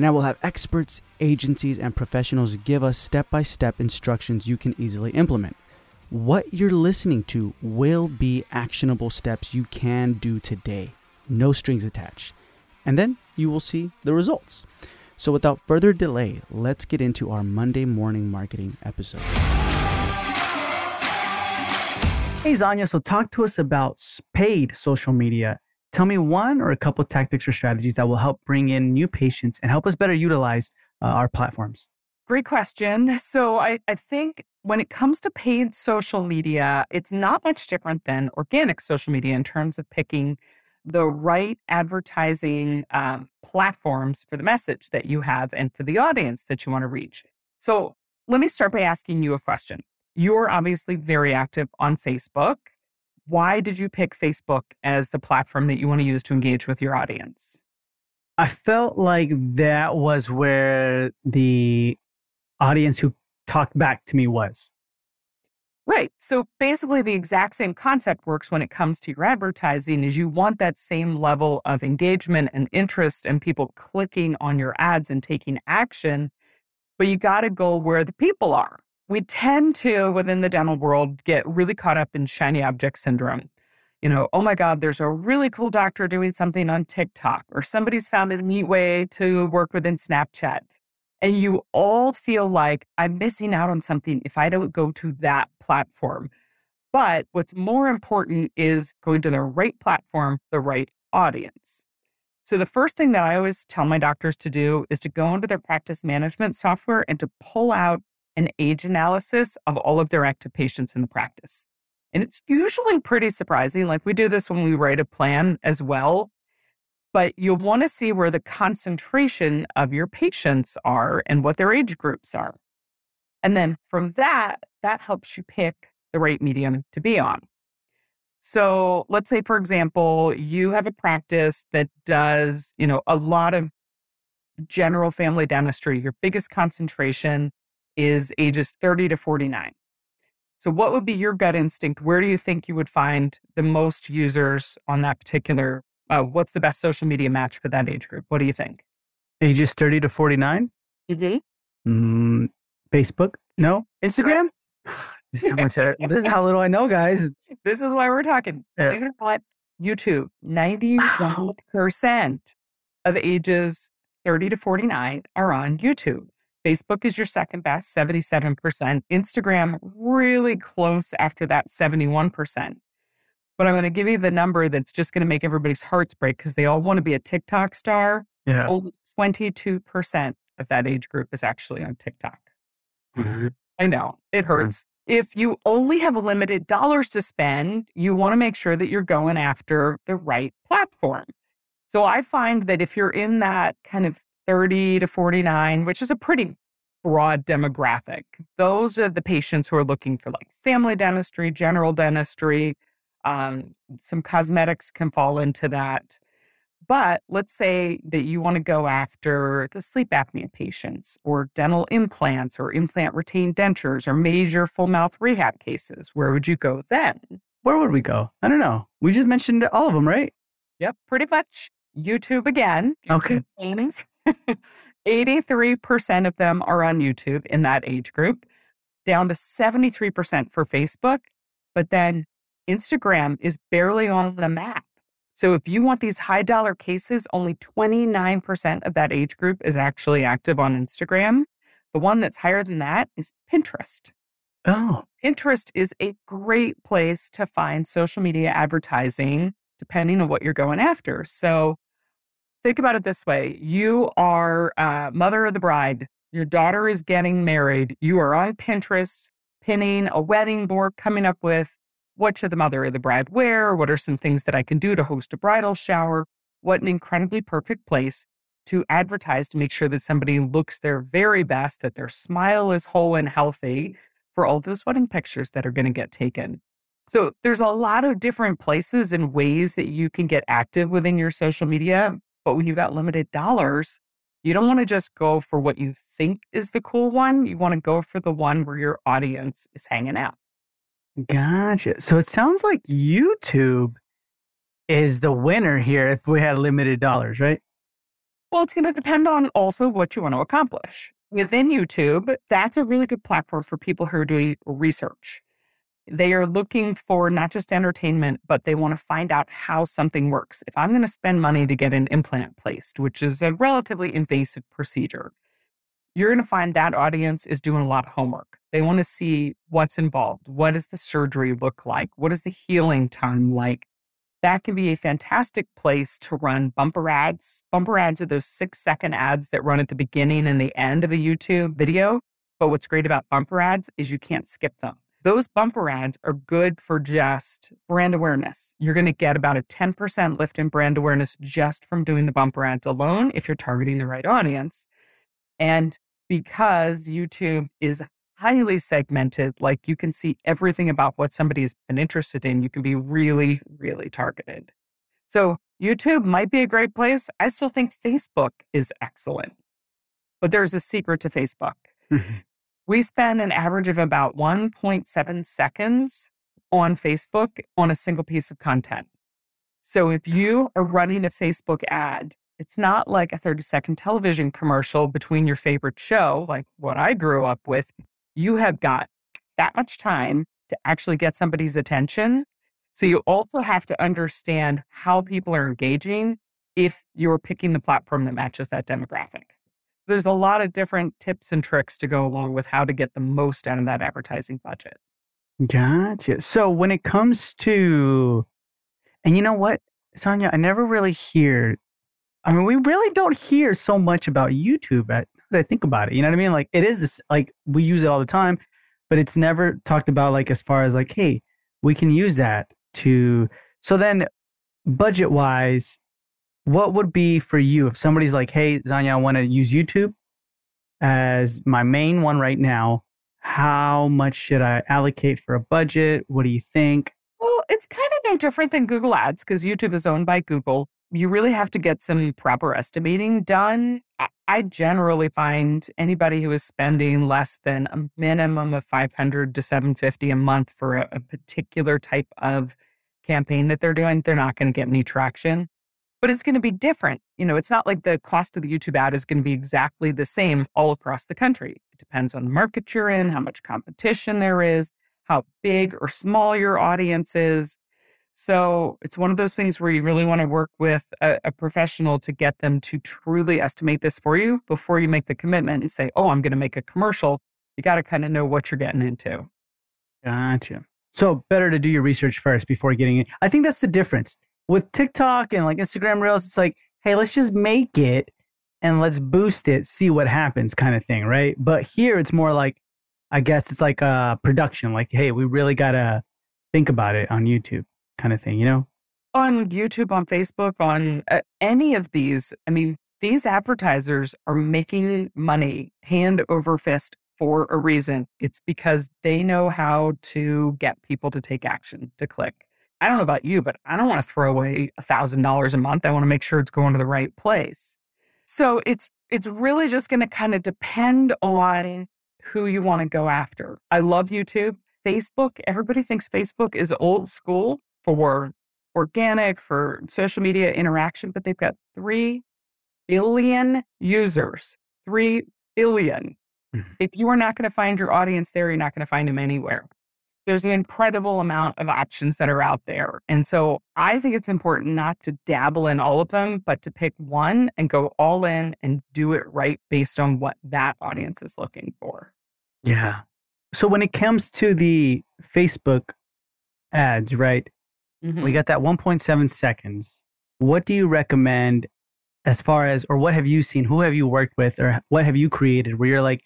And I will have experts, agencies, and professionals give us step by step instructions you can easily implement. What you're listening to will be actionable steps you can do today, no strings attached. And then you will see the results. So, without further delay, let's get into our Monday morning marketing episode. Hey, Xana, so talk to us about paid social media. Tell me one or a couple tactics or strategies that will help bring in new patients and help us better utilize uh, our platforms. Great question. So, I, I think when it comes to paid social media, it's not much different than organic social media in terms of picking the right advertising um, platforms for the message that you have and for the audience that you want to reach. So let me start by asking you a question. You're obviously very active on Facebook. Why did you pick Facebook as the platform that you want to use to engage with your audience? I felt like that was where the audience who talked back to me was. Right. So basically, the exact same concept works when it comes to your advertising. Is you want that same level of engagement and interest and people clicking on your ads and taking action, but you got to go where the people are. We tend to, within the dental world, get really caught up in shiny object syndrome. You know, oh my God, there's a really cool doctor doing something on TikTok, or somebody's found a neat way to work within Snapchat and you all feel like I'm missing out on something if I don't go to that platform. But what's more important is going to the right platform, the right audience. So, the first thing that I always tell my doctors to do is to go into their practice management software and to pull out an age analysis of all of their active patients in the practice. And it's usually pretty surprising. Like we do this when we write a plan as well but you'll want to see where the concentration of your patients are and what their age groups are. And then from that, that helps you pick the right medium to be on. So let's say, for example, you have a practice that does, you know, a lot of general family dentistry. Your biggest concentration is ages 30 to 49. So what would be your gut instinct? Where do you think you would find the most users on that particular uh, what's the best social media match for that age group? What do you think? Ages 30 to 49? Mm-hmm. Mm, Facebook? No? Instagram? this, is much, this is how little I know, guys. This is why we're talking. Yeah. What? YouTube, 91% of ages 30 to 49 are on YouTube. Facebook is your second best, 77%. Instagram, really close after that, 71%. But I'm going to give you the number that's just going to make everybody's hearts break because they all want to be a TikTok star. Yeah. Only 22% of that age group is actually on TikTok. Mm-hmm. I know it hurts. Mm-hmm. If you only have limited dollars to spend, you want to make sure that you're going after the right platform. So I find that if you're in that kind of 30 to 49, which is a pretty broad demographic, those are the patients who are looking for like family dentistry, general dentistry, um, some cosmetics can fall into that. But let's say that you want to go after the sleep apnea patients or dental implants or implant retained dentures or major full mouth rehab cases. Where would you go then? Where would we go? I don't know. We just mentioned all of them, right? Yep, pretty much. YouTube again. YouTube okay. 83% of them are on YouTube in that age group, down to 73% for Facebook. But then Instagram is barely on the map. So if you want these high dollar cases, only 29% of that age group is actually active on Instagram. The one that's higher than that is Pinterest. Oh. Pinterest is a great place to find social media advertising, depending on what you're going after. So think about it this way you are uh, mother of the bride, your daughter is getting married, you are on Pinterest pinning a wedding board, coming up with what should the mother of the bride wear? What are some things that I can do to host a bridal shower? What an incredibly perfect place to advertise to make sure that somebody looks their very best, that their smile is whole and healthy. for all those wedding pictures that are going to get taken. So there's a lot of different places and ways that you can get active within your social media. But when you've got limited dollars, you don't want to just go for what you think is the cool one. You want to go for the one where your audience is hanging out. Gotcha. So it sounds like YouTube is the winner here if we had limited dollars, right? Well, it's going to depend on also what you want to accomplish. Within YouTube, that's a really good platform for people who are doing research. They are looking for not just entertainment, but they want to find out how something works. If I'm going to spend money to get an implant placed, which is a relatively invasive procedure, you're going to find that audience is doing a lot of homework. They want to see what's involved. What does the surgery look like? What is the healing time like? That can be a fantastic place to run bumper ads. Bumper ads are those six second ads that run at the beginning and the end of a YouTube video. But what's great about bumper ads is you can't skip them. Those bumper ads are good for just brand awareness. You're going to get about a 10% lift in brand awareness just from doing the bumper ads alone if you're targeting the right audience. And because YouTube is highly segmented, like you can see everything about what somebody has been interested in, you can be really, really targeted. So YouTube might be a great place. I still think Facebook is excellent. But there's a secret to Facebook. we spend an average of about 1.7 seconds on Facebook on a single piece of content. So if you are running a Facebook ad it's not like a 30 second television commercial between your favorite show, like what I grew up with. You have got that much time to actually get somebody's attention. So you also have to understand how people are engaging if you're picking the platform that matches that demographic. There's a lot of different tips and tricks to go along with how to get the most out of that advertising budget. Gotcha. So when it comes to, and you know what, Xana, I never really hear I mean, we really don't hear so much about YouTube. At, I think about it, you know what I mean? Like, it is this, like, we use it all the time, but it's never talked about, like, as far as, like, hey, we can use that to. So then, budget wise, what would be for you if somebody's like, hey, Xana, I want to use YouTube as my main one right now? How much should I allocate for a budget? What do you think? Well, it's kind of no different than Google Ads because YouTube is owned by Google you really have to get some proper estimating done. I generally find anybody who is spending less than a minimum of 500 to 750 a month for a, a particular type of campaign that they're doing, they're not going to get any traction. But it's going to be different. You know, it's not like the cost of the YouTube ad is going to be exactly the same all across the country. It depends on the market you're in, how much competition there is, how big or small your audience is. So it's one of those things where you really want to work with a, a, professional to get them to truly estimate this for you before you make the commitment and say, oh, I'm going to make a commercial. You got to kind of know what you're getting into. Gotcha. So better to do your research first before getting it. I think that's the difference with TikTok and like Instagram Reels. It's like, hey, let's just make it and let's boost it, see what happens, kind of thing, right? But here it's more like, I guess it's like a production. Like, hey, we really got to think about it on YouTube kind of thing, you know? On YouTube, on Facebook, on uh, any of these, I mean, these advertisers are making money hand over fist for a reason. It's because they know how to get people to take action, to click. I don't know about you, but I don't want to throw away a thousand dollars a month. I want to make sure it's going to the right place. So it's it's really just going to kind of depend on who you want to go after. I love YouTube. Facebook, everybody thinks Facebook is old school for organic, for social media interaction, but they've got 3 billion users. 3 billion. Mm-hmm. If you are not going to find your audience there, you're not going to find them anywhere. There's an incredible amount of options that are out there. And so I think it's important not to dabble in all of them, but to pick one and go all in and do it right based on what that audience is looking for. Yeah. So when it comes to the Facebook ads, right? Mm-hmm. We got that 1.7 seconds. What do you recommend as far as, or what have you seen? Who have you worked with, or what have you created where you're like,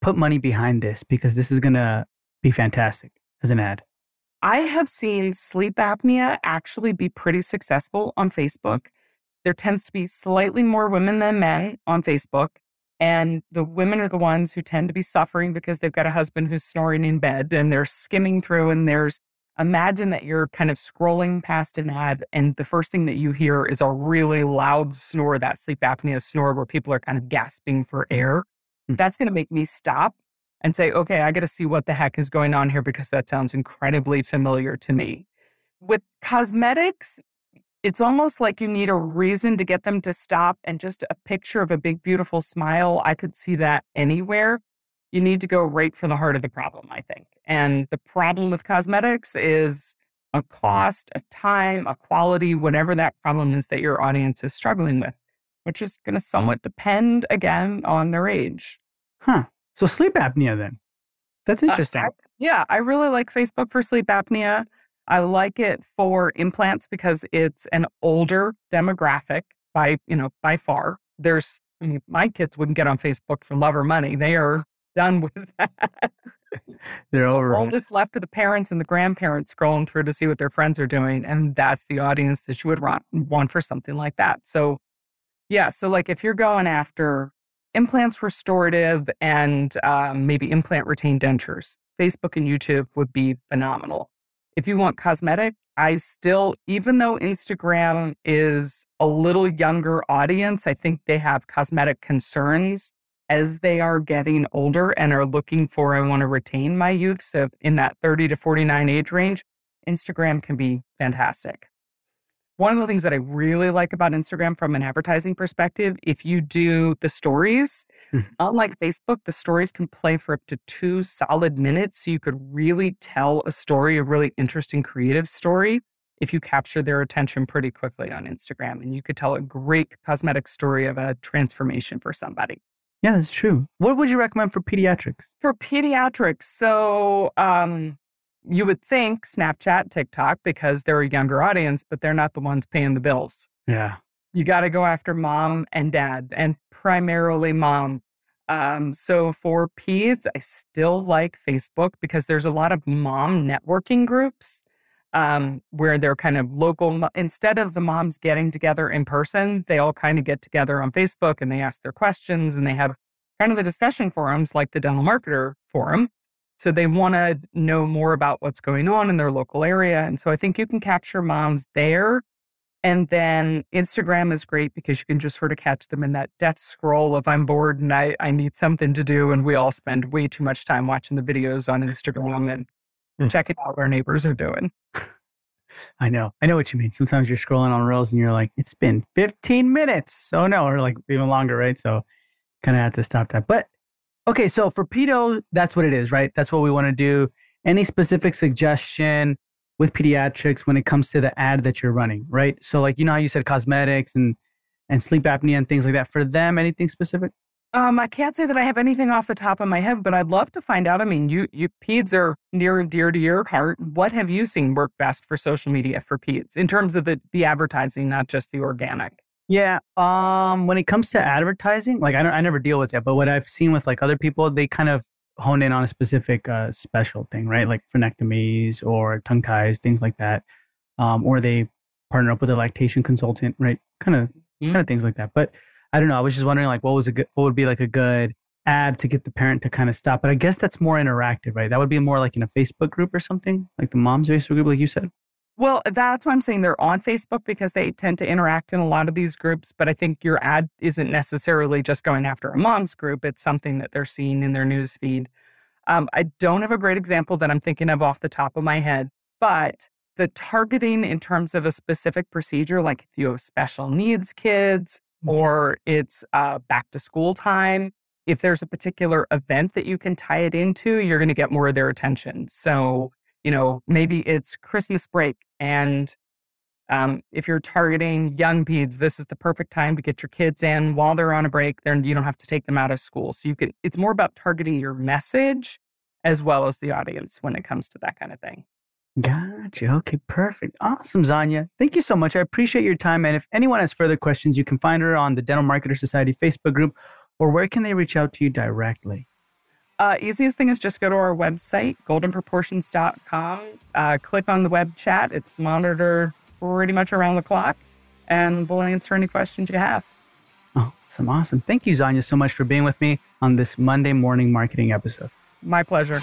put money behind this because this is going to be fantastic as an ad? I have seen sleep apnea actually be pretty successful on Facebook. There tends to be slightly more women than men on Facebook. And the women are the ones who tend to be suffering because they've got a husband who's snoring in bed and they're skimming through and there's imagine that you're kind of scrolling past an ad and the first thing that you hear is a really loud snore, that sleep apnea snore where people are kind of gasping for air. Mm. That's going to make me stop and say, okay, I got to see what the heck is going on here because that sounds incredibly familiar to me. With cosmetics, it's almost like you need a reason to get them to stop and just a picture of a big, beautiful smile. I could see that anywhere you need to go right for the heart of the problem, I think. And the problem with cosmetics is a cost, a time, a quality, whatever that problem is that your audience is struggling with, which is going to somewhat depend again on their age. Huh. So sleep apnea then. That's interesting. Uh, I, yeah, I really like Facebook for sleep apnea. I like it for implants because it's an older demographic by, you know, by far. There's I mean, my kids wouldn't get on Facebook for love or money. They are done with that. They're over. All that's left of the parents and the grandparents scrolling through to see what their friends are doing. And that's the audience that you would want for something like that. So, yeah. So, like if you're going after implants restorative and um, maybe implant retained dentures, Facebook and YouTube would be phenomenal. If you want cosmetic, I still, even though Instagram is a little younger audience, I think they have cosmetic concerns as they are getting older and are looking for, I want to retain my youth. So in that 30 to 49 age range, Instagram can be fantastic. One of the things that I really like about Instagram from an advertising perspective, if you do the stories, hmm. unlike Facebook, the stories can play for up to two solid minutes. So you could really tell a story, a really interesting creative story, if you capture their attention pretty quickly on Instagram. And you could tell a great cosmetic story of a transformation for somebody. Yeah, that's true. What would you recommend for pediatrics? For pediatrics, so um, you would think Snapchat, TikTok, because they're a younger audience, but they're not the ones paying the bills. Yeah. You got to go after mom and dad, and primarily mom. Um, so for peds, I still like Facebook because there's a lot of mom networking groups um, where they're kind of local. Instead of the moms getting together in person, they all kind of get together on Facebook and they ask their questions and they have kind of the discussion forums like the Dental Marketer Forum. So they want to know more about what's going on in their local area. And so I think you can capture moms there. And then Instagram is great because you can just sort of catch them in that death scroll of I'm bored and I, I need something to do. And we all spend way too much time watching the videos on Instagram and mm. checking out what our neighbors are doing. I know. I know what you mean. Sometimes you're scrolling on Reels and you're like, it's been 15 minutes. Oh no, or like even longer, right? So kind of have to stop that. But okay, so for pedo, that's what it is, right? That's what we want to do. Any specific suggestion with pediatrics when it comes to the ad that you're running, right? So like you know how you said cosmetics and and sleep apnea and things like that. For them, anything specific? Um, I can't say that I have anything off the top of my head, but I'd love to find out. I mean, you you peds are near and dear to your heart. What have you seen work best for social media for peds in terms of the the advertising, not just the organic? Yeah. Um, when it comes to advertising, like I don't, I never deal with that, but what I've seen with like other people, they kind of hone in on a specific uh, special thing, right? Like frenectomies or tongue ties, things like that. Um, or they partner up with a lactation consultant, right? Kind of, mm-hmm. kind of things like that. But I don't know. I was just wondering, like, what was a good, what would be like a good ad to get the parent to kind of stop? But I guess that's more interactive, right? That would be more like in a Facebook group or something, like the mom's Facebook group, like you said. Well, that's why I'm saying they're on Facebook because they tend to interact in a lot of these groups. But I think your ad isn't necessarily just going after a mom's group. It's something that they're seeing in their news feed. Um, I don't have a great example that I'm thinking of off the top of my head, but the targeting in terms of a specific procedure, like if you have special needs kids, Mm-hmm. or it's uh, back to school time. If there's a particular event that you can tie it into, you're going to get more of their attention. So, you know, maybe it's Christmas break. And um, if you're targeting young peds, this is the perfect time to get your kids in while they're on a break. Then you don't have to take them out of school. So you can, it's more about targeting your message as well as the audience when it comes to that kind of thing. Gotcha. Okay, perfect. Awesome, Xana. Thank you so much. I appreciate your time. And if anyone has further questions, you can find her on the Dental Marketer Society Facebook group, or where can they reach out to you directly? Uh, easiest thing is just go to our website, goldenproportions.com. Uh, click on the web chat. It's monitored pretty much around the clock, and we'll answer any questions you have. Oh, Awesome. Awesome. Thank you, Xana, so much for being with me on this Monday morning marketing episode. My pleasure.